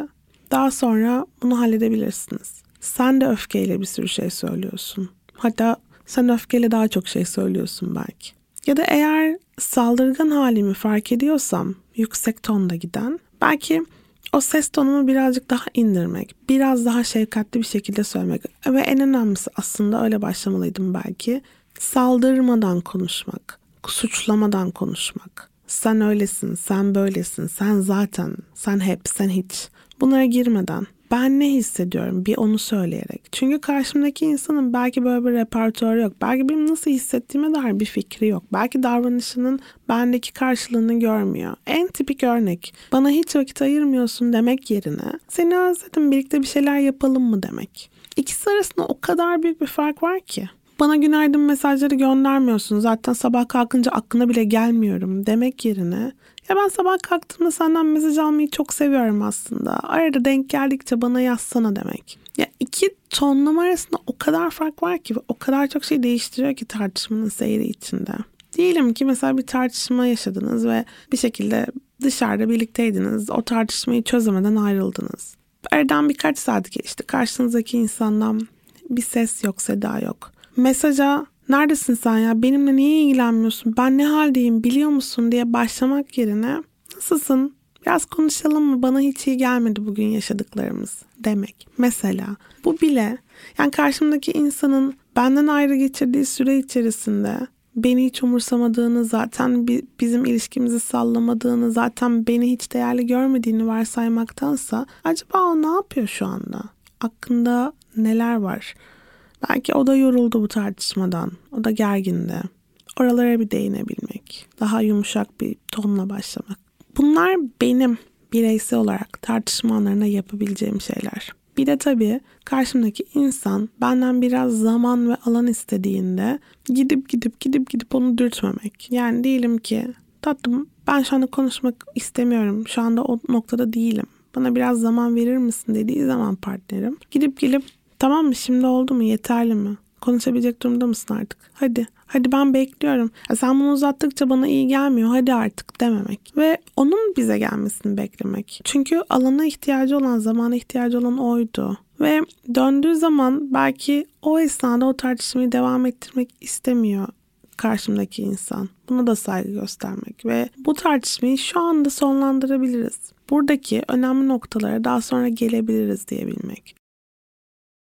Daha sonra bunu halledebilirsiniz. Sen de öfkeyle bir sürü şey söylüyorsun. Hatta sen öfkeyle daha çok şey söylüyorsun belki. Ya da eğer saldırgan halimi fark ediyorsam yüksek tonda giden belki o ses tonumu birazcık daha indirmek, biraz daha şefkatli bir şekilde söylemek ve en önemlisi aslında öyle başlamalıydım belki. Saldırmadan konuşmak, suçlamadan konuşmak. Sen öylesin, sen böylesin, sen zaten, sen hep, sen hiç. Bunlara girmeden ben ne hissediyorum bir onu söyleyerek. Çünkü karşımdaki insanın belki böyle bir repertuarı yok. Belki benim nasıl hissettiğime dair bir fikri yok. Belki davranışının bendeki karşılığını görmüyor. En tipik örnek bana hiç vakit ayırmıyorsun demek yerine seni özledim birlikte bir şeyler yapalım mı demek. İkisi arasında o kadar büyük bir fark var ki. Bana günaydın mesajları göndermiyorsun. Zaten sabah kalkınca aklına bile gelmiyorum demek yerine ya ben sabah kalktığımda senden mesaj almayı çok seviyorum aslında. Arada denk geldikçe bana yazsana demek. Ya iki tonlama arasında o kadar fark var ki o kadar çok şey değiştiriyor ki tartışmanın seyri içinde. Diyelim ki mesela bir tartışma yaşadınız ve bir şekilde dışarıda birlikteydiniz. O tartışmayı çözemeden ayrıldınız. Aradan birkaç saat geçti. Karşınızdaki insandan bir ses yok, seda yok. Mesaja neredesin sen ya benimle niye ilgilenmiyorsun ben ne haldeyim biliyor musun diye başlamak yerine nasılsın biraz konuşalım mı bana hiç iyi gelmedi bugün yaşadıklarımız demek. Mesela bu bile yani karşımdaki insanın benden ayrı geçirdiği süre içerisinde beni hiç umursamadığını zaten bizim ilişkimizi sallamadığını zaten beni hiç değerli görmediğini varsaymaktansa acaba o ne yapıyor şu anda? Hakkında neler var? Belki o da yoruldu bu tartışmadan. O da gergindi. Oralara bir değinebilmek. Daha yumuşak bir tonla başlamak. Bunlar benim bireysel olarak tartışma anlarına yapabileceğim şeyler. Bir de tabii karşımdaki insan benden biraz zaman ve alan istediğinde gidip gidip gidip gidip onu dürtmemek. Yani diyelim ki tatlım ben şu anda konuşmak istemiyorum. Şu anda o noktada değilim. Bana biraz zaman verir misin dediği zaman partnerim. Gidip gelip Tamam mı şimdi oldu mu yeterli mi? Konuşabilecek durumda mısın artık? Hadi. Hadi ben bekliyorum. Ya sen bunu uzattıkça bana iyi gelmiyor. Hadi artık dememek. Ve onun bize gelmesini beklemek. Çünkü alana ihtiyacı olan, zamana ihtiyacı olan oydu. Ve döndüğü zaman belki o esnada o tartışmayı devam ettirmek istemiyor karşımdaki insan. Buna da saygı göstermek ve bu tartışmayı şu anda sonlandırabiliriz. Buradaki önemli noktalara daha sonra gelebiliriz diyebilmek.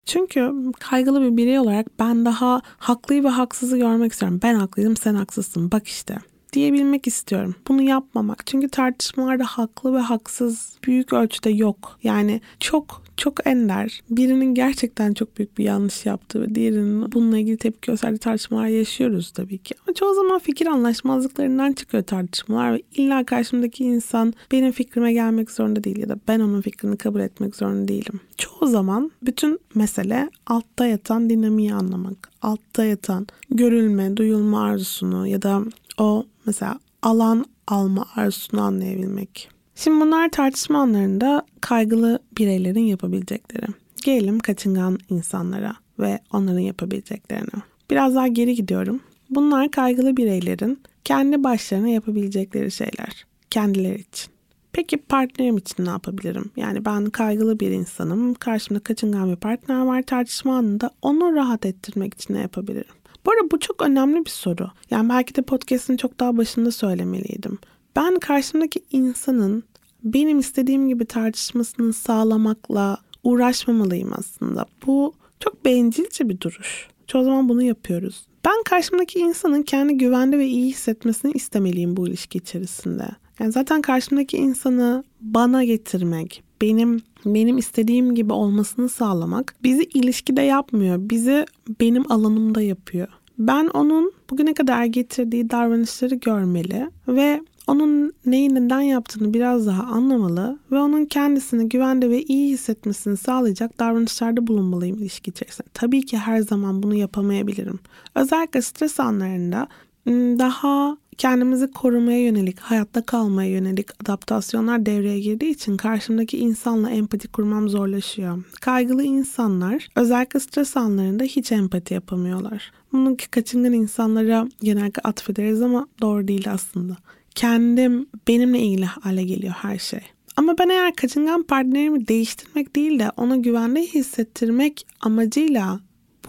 Çünkü kaygılı bir birey olarak ben daha haklıyı ve haksızı görmek istiyorum. Ben haklıydım sen haksızsın bak işte diyebilmek istiyorum. Bunu yapmamak. Çünkü tartışmalarda haklı ve haksız büyük ölçüde yok. Yani çok çok ender. Birinin gerçekten çok büyük bir yanlış yaptığı ve diğerinin bununla ilgili tepki gösterdiği tartışmalar yaşıyoruz tabii ki. Ama çoğu zaman fikir anlaşmazlıklarından çıkıyor tartışmalar ve illa karşımdaki insan benim fikrime gelmek zorunda değil ya da ben onun fikrini kabul etmek zorunda değilim. Çoğu zaman bütün mesele altta yatan dinamiği anlamak. Altta yatan görülme, duyulma arzusunu ya da o mesela alan alma arzusunu anlayabilmek. Şimdi bunlar tartışma anlarında kaygılı bireylerin yapabilecekleri. Gelelim kaçıngan insanlara ve onların yapabileceklerine. Biraz daha geri gidiyorum. Bunlar kaygılı bireylerin kendi başlarına yapabilecekleri şeyler. Kendileri için. Peki partnerim için ne yapabilirim? Yani ben kaygılı bir insanım. Karşımda kaçıngan bir partner var tartışma anında. Onu rahat ettirmek için ne yapabilirim? Bu arada bu çok önemli bir soru. Yani belki de podcast'ın çok daha başında söylemeliydim. Ben karşımdaki insanın benim istediğim gibi tartışmasını sağlamakla uğraşmamalıyım aslında. Bu çok bencilce bir duruş. Çoğu zaman bunu yapıyoruz. Ben karşımdaki insanın kendi güvende ve iyi hissetmesini istemeliyim bu ilişki içerisinde. Yani zaten karşımdaki insanı bana getirmek, benim benim istediğim gibi olmasını sağlamak bizi ilişkide yapmıyor. Bizi benim alanımda yapıyor. Ben onun bugüne kadar getirdiği davranışları görmeli ve onun neyi neden yaptığını biraz daha anlamalı ve onun kendisini güvende ve iyi hissetmesini sağlayacak davranışlarda bulunmalıyım ilişki içerisinde. Tabii ki her zaman bunu yapamayabilirim. Özellikle stres anlarında daha kendimizi korumaya yönelik, hayatta kalmaya yönelik adaptasyonlar devreye girdiği için karşımdaki insanla empati kurmam zorlaşıyor. Kaygılı insanlar özellikle stres anlarında hiç empati yapamıyorlar. Bunu kaçıngan insanlara genellikle atfederiz ama doğru değil aslında. Kendim, benimle ilgili hale geliyor her şey. Ama ben eğer kaçıngan partnerimi değiştirmek değil de ona güvende hissettirmek amacıyla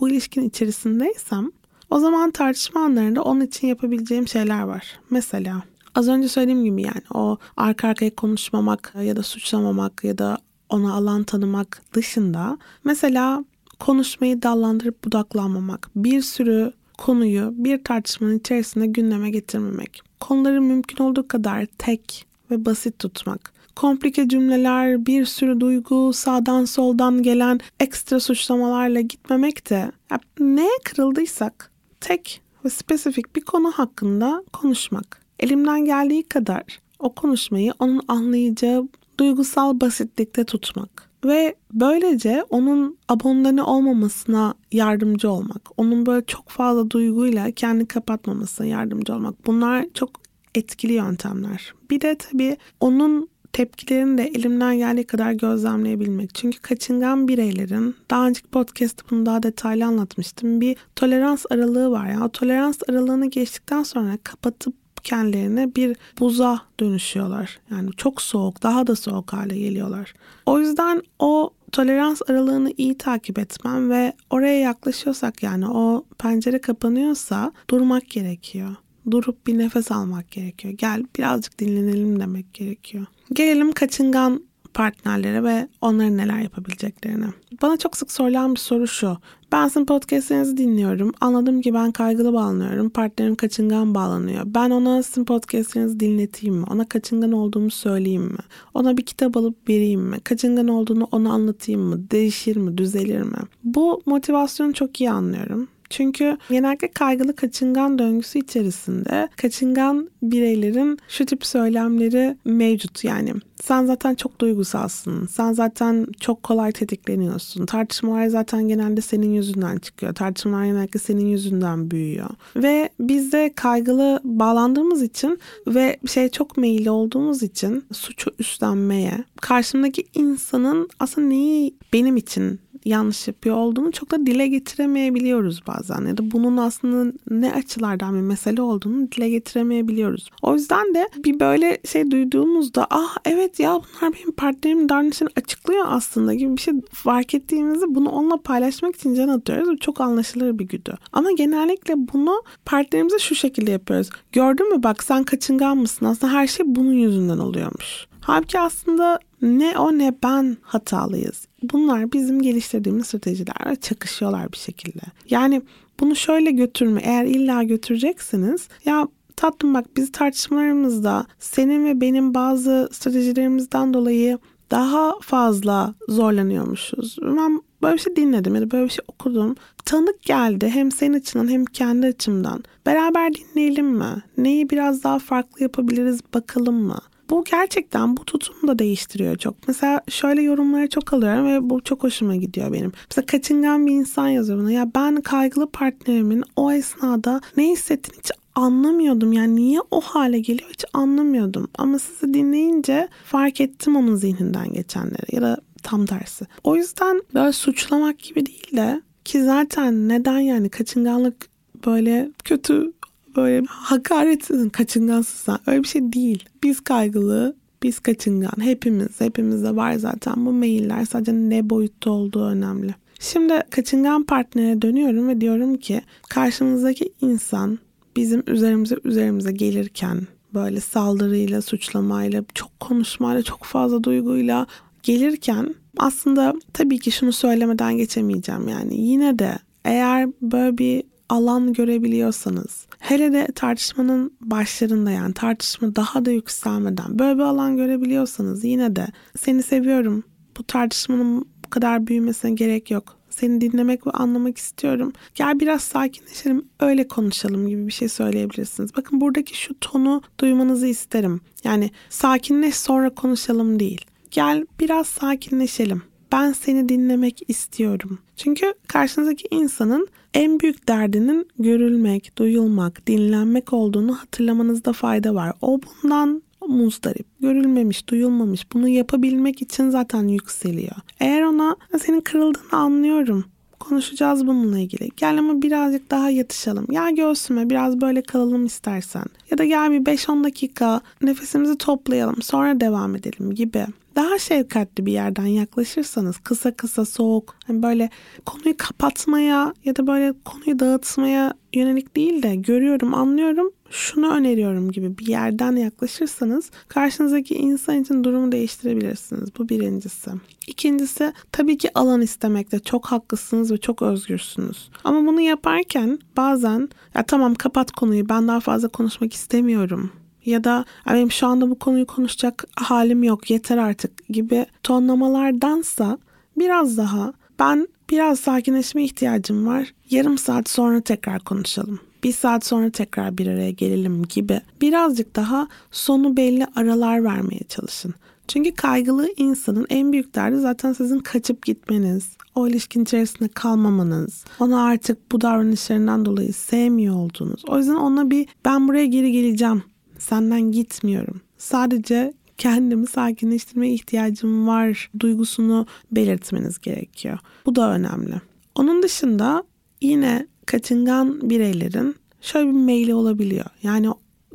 bu ilişkin içerisindeysem o zaman tartışma anlarında onun için yapabileceğim şeyler var. Mesela az önce söylediğim gibi yani o arka arkaya konuşmamak ya da suçlamamak ya da ona alan tanımak dışında mesela konuşmayı dallandırıp budaklanmamak, bir sürü konuyu bir tartışmanın içerisinde gündeme getirmemek, konuları mümkün olduğu kadar tek ve basit tutmak, komplike cümleler, bir sürü duygu, sağdan soldan gelen ekstra suçlamalarla gitmemek de ya neye kırıldıysak tek ve spesifik bir konu hakkında konuşmak. Elimden geldiği kadar o konuşmayı onun anlayacağı duygusal basitlikte tutmak ve böylece onun abondane olmamasına yardımcı olmak. Onun böyle çok fazla duyguyla kendi kapatmamasına yardımcı olmak. Bunlar çok etkili yöntemler. Bir de tabii onun tepkilerini de elimden geldiği kadar gözlemleyebilmek. Çünkü kaçıngan bireylerin daha önceki podcast'ta bunu daha detaylı anlatmıştım. Bir tolerans aralığı var. Yani o tolerans aralığını geçtikten sonra kapatıp kendilerine bir buza dönüşüyorlar. Yani çok soğuk, daha da soğuk hale geliyorlar. O yüzden o tolerans aralığını iyi takip etmem ve oraya yaklaşıyorsak yani o pencere kapanıyorsa durmak gerekiyor. Durup bir nefes almak gerekiyor. Gel birazcık dinlenelim demek gerekiyor. Gelelim kaçıngan partnerlere ve onların neler yapabileceklerine. Bana çok sık sorulan bir soru şu. Ben sizin podcastlerinizi dinliyorum. Anladım ki ben kaygılı bağlanıyorum. Partnerim kaçıngan bağlanıyor. Ben ona sizin podcastlerinizi dinleteyim mi? Ona kaçıngan olduğumu söyleyeyim mi? Ona bir kitap alıp vereyim mi? Kaçıngan olduğunu ona anlatayım mı? Değişir mi? Düzelir mi? Bu motivasyonu çok iyi anlıyorum. Çünkü genellikle kaygılı kaçıngan döngüsü içerisinde kaçıngan bireylerin şu tip söylemleri mevcut. Yani sen zaten çok duygusalsın. Sen zaten çok kolay tetikleniyorsun. Tartışmalar zaten genelde senin yüzünden çıkıyor. Tartışmalar genellikle senin yüzünden büyüyor. Ve biz de kaygılı bağlandığımız için ve şey çok meyilli olduğumuz için suçu üstlenmeye, karşımdaki insanın aslında neyi benim için yanlış yapıyor olduğunu çok da dile getiremeyebiliyoruz bazen ya da bunun aslında ne açılardan bir mesele olduğunu dile getiremeyebiliyoruz. O yüzden de bir böyle şey duyduğumuzda ah evet ya bunlar benim partnerimin davranışını açıklıyor aslında gibi bir şey fark ettiğimizde bunu onunla paylaşmak için can atıyoruz. Bu çok anlaşılır bir güdü. Ama genellikle bunu partnerimize şu şekilde yapıyoruz. Gördün mü bak sen kaçıngan mısın? Aslında her şey bunun yüzünden oluyormuş. Halbuki aslında ne o ne ben hatalıyız. Bunlar bizim geliştirdiğimiz stratejilerle çakışıyorlar bir şekilde. Yani bunu şöyle götürme eğer illa götüreceksiniz ya tatlım bak biz tartışmalarımızda senin ve benim bazı stratejilerimizden dolayı daha fazla zorlanıyormuşuz. Ben böyle bir şey dinledim ya da böyle bir şey okudum. Tanık geldi hem senin açından hem kendi açımdan. Beraber dinleyelim mi? Neyi biraz daha farklı yapabiliriz bakalım mı? Bu gerçekten bu tutumu da değiştiriyor çok. Mesela şöyle yorumları çok alıyorum ve bu çok hoşuma gidiyor benim. Mesela kaçıngan bir insan yazıyor bana. Ya ben kaygılı partnerimin o esnada ne hissettiğini hiç anlamıyordum. Yani niye o hale geliyor hiç anlamıyordum. Ama sizi dinleyince fark ettim onun zihninden geçenleri ya da tam tersi. O yüzden böyle suçlamak gibi değil de ki zaten neden yani kaçınganlık böyle kötü böyle hakaret kaçıngansızsan öyle bir şey değil. Biz kaygılı, biz kaçıngan. Hepimiz, hepimizde var zaten bu mailler. Sadece ne boyutta olduğu önemli. Şimdi kaçıngan partnere dönüyorum ve diyorum ki karşımızdaki insan bizim üzerimize üzerimize gelirken böyle saldırıyla, suçlamayla, çok konuşmayla, çok fazla duyguyla gelirken aslında tabii ki şunu söylemeden geçemeyeceğim yani yine de eğer böyle bir alan görebiliyorsanız hele de tartışmanın başlarında yani tartışma daha da yükselmeden böyle bir alan görebiliyorsanız yine de seni seviyorum bu tartışmanın bu kadar büyümesine gerek yok seni dinlemek ve anlamak istiyorum. Gel biraz sakinleşelim, öyle konuşalım gibi bir şey söyleyebilirsiniz. Bakın buradaki şu tonu duymanızı isterim. Yani sakinleş sonra konuşalım değil. Gel biraz sakinleşelim. Ben seni dinlemek istiyorum. Çünkü karşınızdaki insanın en büyük derdinin görülmek, duyulmak, dinlenmek olduğunu hatırlamanızda fayda var. O bundan muzdarip, görülmemiş, duyulmamış. Bunu yapabilmek için zaten yükseliyor. Eğer ona senin kırıldığını anlıyorum. Konuşacağız bununla ilgili. Gel ama birazcık daha yatışalım. Gel göğsüme biraz böyle kalalım istersen. Ya da gel bir 5-10 dakika nefesimizi toplayalım sonra devam edelim gibi daha şefkatli bir yerden yaklaşırsanız kısa kısa soğuk hani böyle konuyu kapatmaya ya da böyle konuyu dağıtmaya yönelik değil de görüyorum anlıyorum şunu öneriyorum gibi bir yerden yaklaşırsanız karşınızdaki insan için durumu değiştirebilirsiniz. Bu birincisi. İkincisi tabii ki alan istemekte çok haklısınız ve çok özgürsünüz. Ama bunu yaparken bazen ya tamam kapat konuyu ben daha fazla konuşmak istemiyorum ya da benim şu anda bu konuyu konuşacak halim yok yeter artık gibi tonlamalardansa biraz daha ben biraz sakinleşme ihtiyacım var yarım saat sonra tekrar konuşalım bir saat sonra tekrar bir araya gelelim gibi birazcık daha sonu belli aralar vermeye çalışın. Çünkü kaygılı insanın en büyük derdi zaten sizin kaçıp gitmeniz, o ilişkin içerisinde kalmamanız, onu artık bu davranışlarından dolayı sevmiyor olduğunuz. O yüzden ona bir ben buraya geri geleceğim senden gitmiyorum. Sadece kendimi sakinleştirmeye ihtiyacım var duygusunu belirtmeniz gerekiyor. Bu da önemli. Onun dışında yine kaçıngan bireylerin şöyle bir meyli olabiliyor. Yani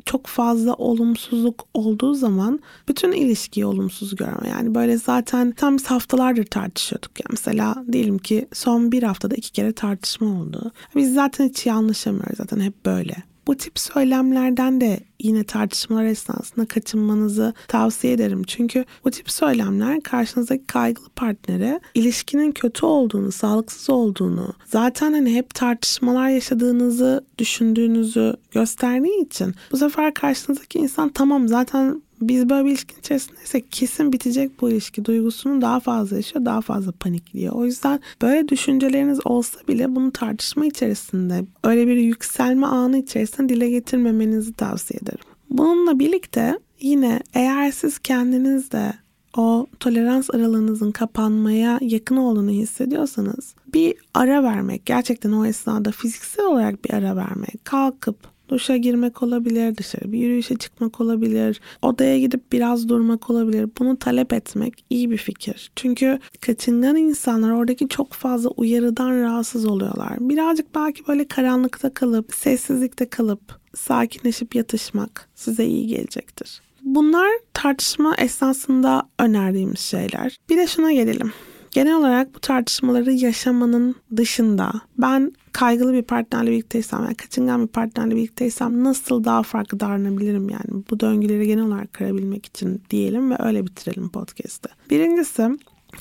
çok fazla olumsuzluk olduğu zaman bütün ilişkiyi olumsuz görme. Yani böyle zaten tam biz haftalardır tartışıyorduk. Yani mesela diyelim ki son bir haftada iki kere tartışma oldu. Biz zaten hiç iyi anlaşamıyoruz zaten hep böyle. Bu tip söylemlerden de yine tartışmalar esnasında kaçınmanızı tavsiye ederim. Çünkü bu tip söylemler karşınızdaki kaygılı partnere ilişkinin kötü olduğunu, sağlıksız olduğunu, zaten hani hep tartışmalar yaşadığınızı düşündüğünüzü gösterdiği için bu sefer karşınızdaki insan tamam zaten biz böyle bir ilişkin içerisindeysek kesin bitecek bu ilişki duygusunu daha fazla yaşıyor, daha fazla panikliyor. O yüzden böyle düşünceleriniz olsa bile bunu tartışma içerisinde öyle bir yükselme anı içerisinde dile getirmemenizi tavsiye ederim. Bununla birlikte yine eğer siz kendiniz de o tolerans aralığınızın kapanmaya yakın olduğunu hissediyorsanız bir ara vermek, gerçekten o esnada fiziksel olarak bir ara vermek, kalkıp Duşa girmek olabilir, dışarı bir yürüyüşe çıkmak olabilir, odaya gidip biraz durmak olabilir. Bunu talep etmek iyi bir fikir. Çünkü kaçıngan insanlar oradaki çok fazla uyarıdan rahatsız oluyorlar. Birazcık belki böyle karanlıkta kalıp, sessizlikte kalıp, sakinleşip yatışmak size iyi gelecektir. Bunlar tartışma esnasında önerdiğimiz şeyler. Bir de şuna gelelim. Genel olarak bu tartışmaları yaşamanın dışında ben kaygılı bir partnerle birlikteysem, yani kaçıngan bir partnerle birlikteysem nasıl daha farklı davranabilirim yani bu döngüleri genel olarak kırabilmek için diyelim ve öyle bitirelim podcast'ı. Birincisi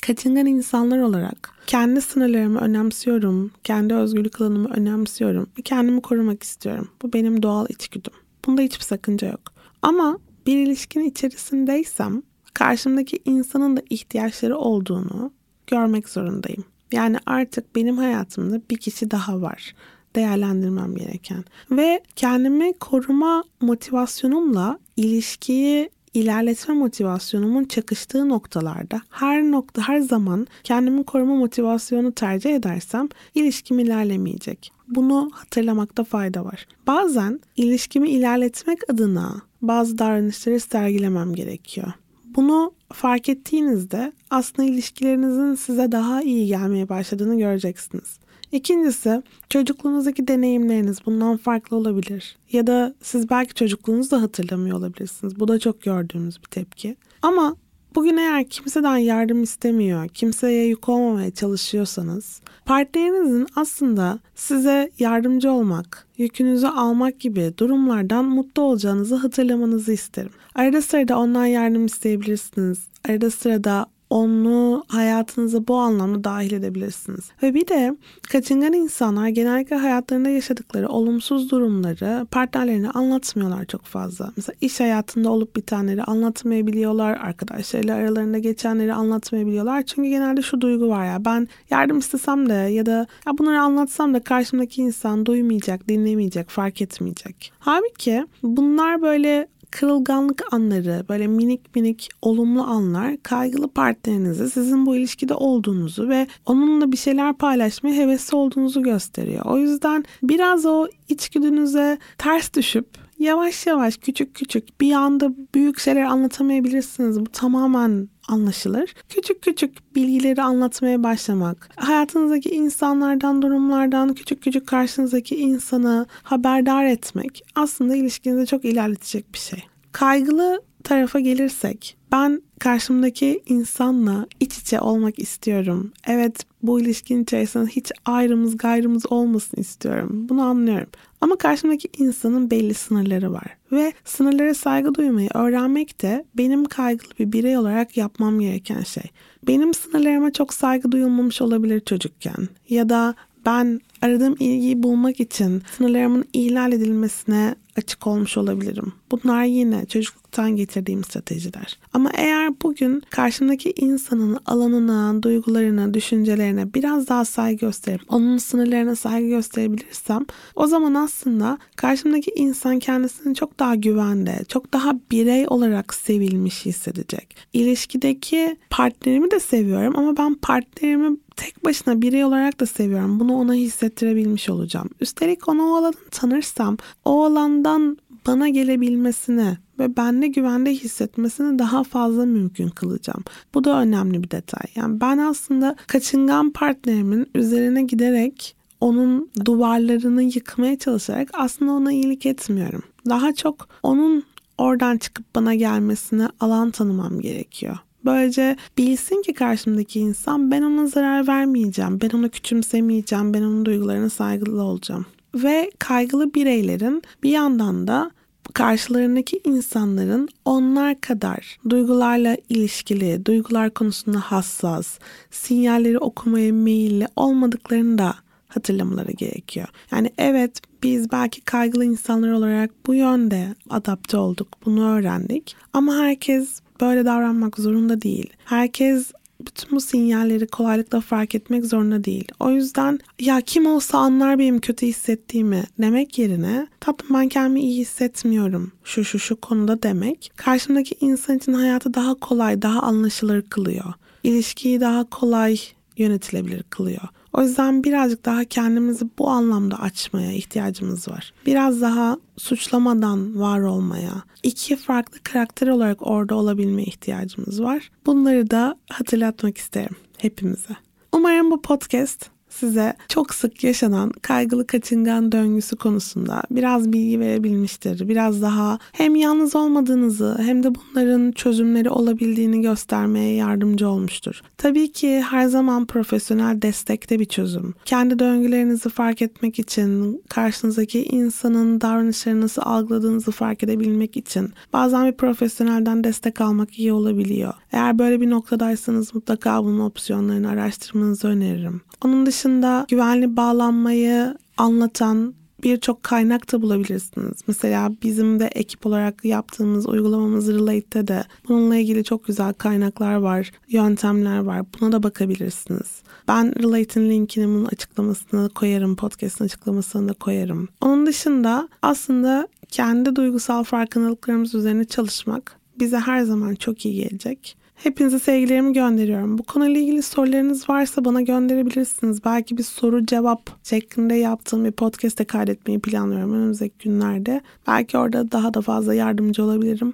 kaçıngan insanlar olarak kendi sınırlarımı önemsiyorum, kendi özgürlük alanımı önemsiyorum, kendimi korumak istiyorum. Bu benim doğal içgüdüm. Bunda hiçbir sakınca yok. Ama bir ilişkin içerisindeysem karşımdaki insanın da ihtiyaçları olduğunu görmek zorundayım. Yani artık benim hayatımda bir kişi daha var değerlendirmem gereken ve kendimi koruma motivasyonumla ilişkiyi ilerletme motivasyonumun çakıştığı noktalarda her nokta her zaman kendimi koruma motivasyonu tercih edersem ilişkim ilerlemeyecek. Bunu hatırlamakta fayda var. Bazen ilişkimi ilerletmek adına bazı davranışları sergilemem gerekiyor. Bunu fark ettiğinizde aslında ilişkilerinizin size daha iyi gelmeye başladığını göreceksiniz. İkincisi çocukluğunuzdaki deneyimleriniz bundan farklı olabilir. Ya da siz belki çocukluğunuzu da hatırlamıyor olabilirsiniz. Bu da çok gördüğümüz bir tepki. Ama Bugün eğer kimseden yardım istemiyor, kimseye yük olmamaya çalışıyorsanız, partnerinizin aslında size yardımcı olmak, yükünüzü almak gibi durumlardan mutlu olacağınızı hatırlamanızı isterim. Arada sırada ondan yardım isteyebilirsiniz. Arada sırada onu hayatınıza bu anlamda dahil edebilirsiniz. Ve bir de kaçıngan insanlar genellikle hayatlarında yaşadıkları olumsuz durumları partnerlerine anlatmıyorlar çok fazla. Mesela iş hayatında olup bitenleri anlatmayabiliyorlar, arkadaşlarıyla aralarında geçenleri anlatmayabiliyorlar. Çünkü genelde şu duygu var ya ben yardım istesem de ya da ya bunları anlatsam da karşımdaki insan duymayacak, dinlemeyecek, fark etmeyecek. Halbuki bunlar böyle kırılganlık anları, böyle minik minik olumlu anlar kaygılı partnerinize sizin bu ilişkide olduğunuzu ve onunla bir şeyler paylaşmaya hevesli olduğunuzu gösteriyor. O yüzden biraz o içgüdünüze ters düşüp yavaş yavaş küçük küçük bir anda büyük şeyler anlatamayabilirsiniz. Bu tamamen anlaşılır. Küçük küçük bilgileri anlatmaya başlamak, hayatınızdaki insanlardan, durumlardan küçük küçük karşınızdaki insanı haberdar etmek aslında ilişkinizi çok ilerletecek bir şey. Kaygılı tarafa gelirsek ben karşımdaki insanla iç içe olmak istiyorum. Evet bu ilişkinin içerisinde hiç ayrımız gayrımız olmasın istiyorum. Bunu anlıyorum. Ama karşımdaki insanın belli sınırları var. Ve sınırlara saygı duymayı öğrenmek de benim kaygılı bir birey olarak yapmam gereken şey. Benim sınırlarıma çok saygı duyulmamış olabilir çocukken. Ya da ben aradığım ilgiyi bulmak için sınırlarımın ihlal edilmesine açık olmuş olabilirim. Bunlar yine çocukluktan getirdiğim stratejiler. Ama eğer bugün karşımdaki insanın alanına, duygularına, düşüncelerine biraz daha saygı gösterip onun sınırlarına saygı gösterebilirsem o zaman aslında karşımdaki insan kendisini çok daha güvende, çok daha birey olarak sevilmiş hissedecek. İlişkideki partnerimi de seviyorum ama ben partnerimi tek başına birey olarak da seviyorum. Bunu ona hissettirebilmiş olacağım. Üstelik onu o alanı tanırsam o alandan bana gelebilmesini ve bende güvende hissetmesini daha fazla mümkün kılacağım. Bu da önemli bir detay. Yani ben aslında kaçıngan partnerimin üzerine giderek onun duvarlarını yıkmaya çalışarak aslında ona iyilik etmiyorum. Daha çok onun oradan çıkıp bana gelmesine alan tanımam gerekiyor. Böylece bilsin ki karşımdaki insan ben ona zarar vermeyeceğim, ben onu küçümsemeyeceğim, ben onun duygularına saygılı olacağım. Ve kaygılı bireylerin bir yandan da karşılarındaki insanların onlar kadar duygularla ilişkili, duygular konusunda hassas, sinyalleri okumaya meyilli olmadıklarını da hatırlamaları gerekiyor. Yani evet biz belki kaygılı insanlar olarak bu yönde adapte olduk, bunu öğrendik. Ama herkes böyle davranmak zorunda değil. Herkes bütün bu sinyalleri kolaylıkla fark etmek zorunda değil. O yüzden ya kim olsa anlar benim kötü hissettiğimi demek yerine tatlım ben kendimi iyi hissetmiyorum şu şu şu konuda demek karşımdaki insan için hayatı daha kolay, daha anlaşılır kılıyor. İlişkiyi daha kolay yönetilebilir kılıyor. O yüzden birazcık daha kendimizi bu anlamda açmaya ihtiyacımız var. Biraz daha suçlamadan var olmaya, iki farklı karakter olarak orada olabilmeye ihtiyacımız var. Bunları da hatırlatmak isterim hepimize. Umarım bu podcast size çok sık yaşanan kaygılı kaçıngan döngüsü konusunda biraz bilgi verebilmiştir. Biraz daha hem yalnız olmadığınızı hem de bunların çözümleri olabildiğini göstermeye yardımcı olmuştur. Tabii ki her zaman profesyonel destekte bir çözüm. Kendi döngülerinizi fark etmek için, karşınızdaki insanın davranışlarını nasıl algıladığınızı fark edebilmek için bazen bir profesyonelden destek almak iyi olabiliyor. Eğer böyle bir noktadaysanız mutlaka bunun opsiyonlarını araştırmanızı öneririm. Onun dışında güvenli bağlanmayı anlatan birçok kaynak da bulabilirsiniz. Mesela bizim de ekip olarak yaptığımız uygulamamız Relate'de de bununla ilgili çok güzel kaynaklar var, yöntemler var. Buna da bakabilirsiniz. Ben Relate'in linkini bunun açıklamasına koyarım, podcast'ın açıklamasına da koyarım. Onun dışında aslında kendi duygusal farkındalıklarımız üzerine çalışmak bize her zaman çok iyi gelecek. Hepinize sevgilerimi gönderiyorum. Bu konuyla ilgili sorularınız varsa bana gönderebilirsiniz. Belki bir soru cevap şeklinde yaptığım bir podcast'te kaydetmeyi planlıyorum önümüzdeki günlerde. Belki orada daha da fazla yardımcı olabilirim.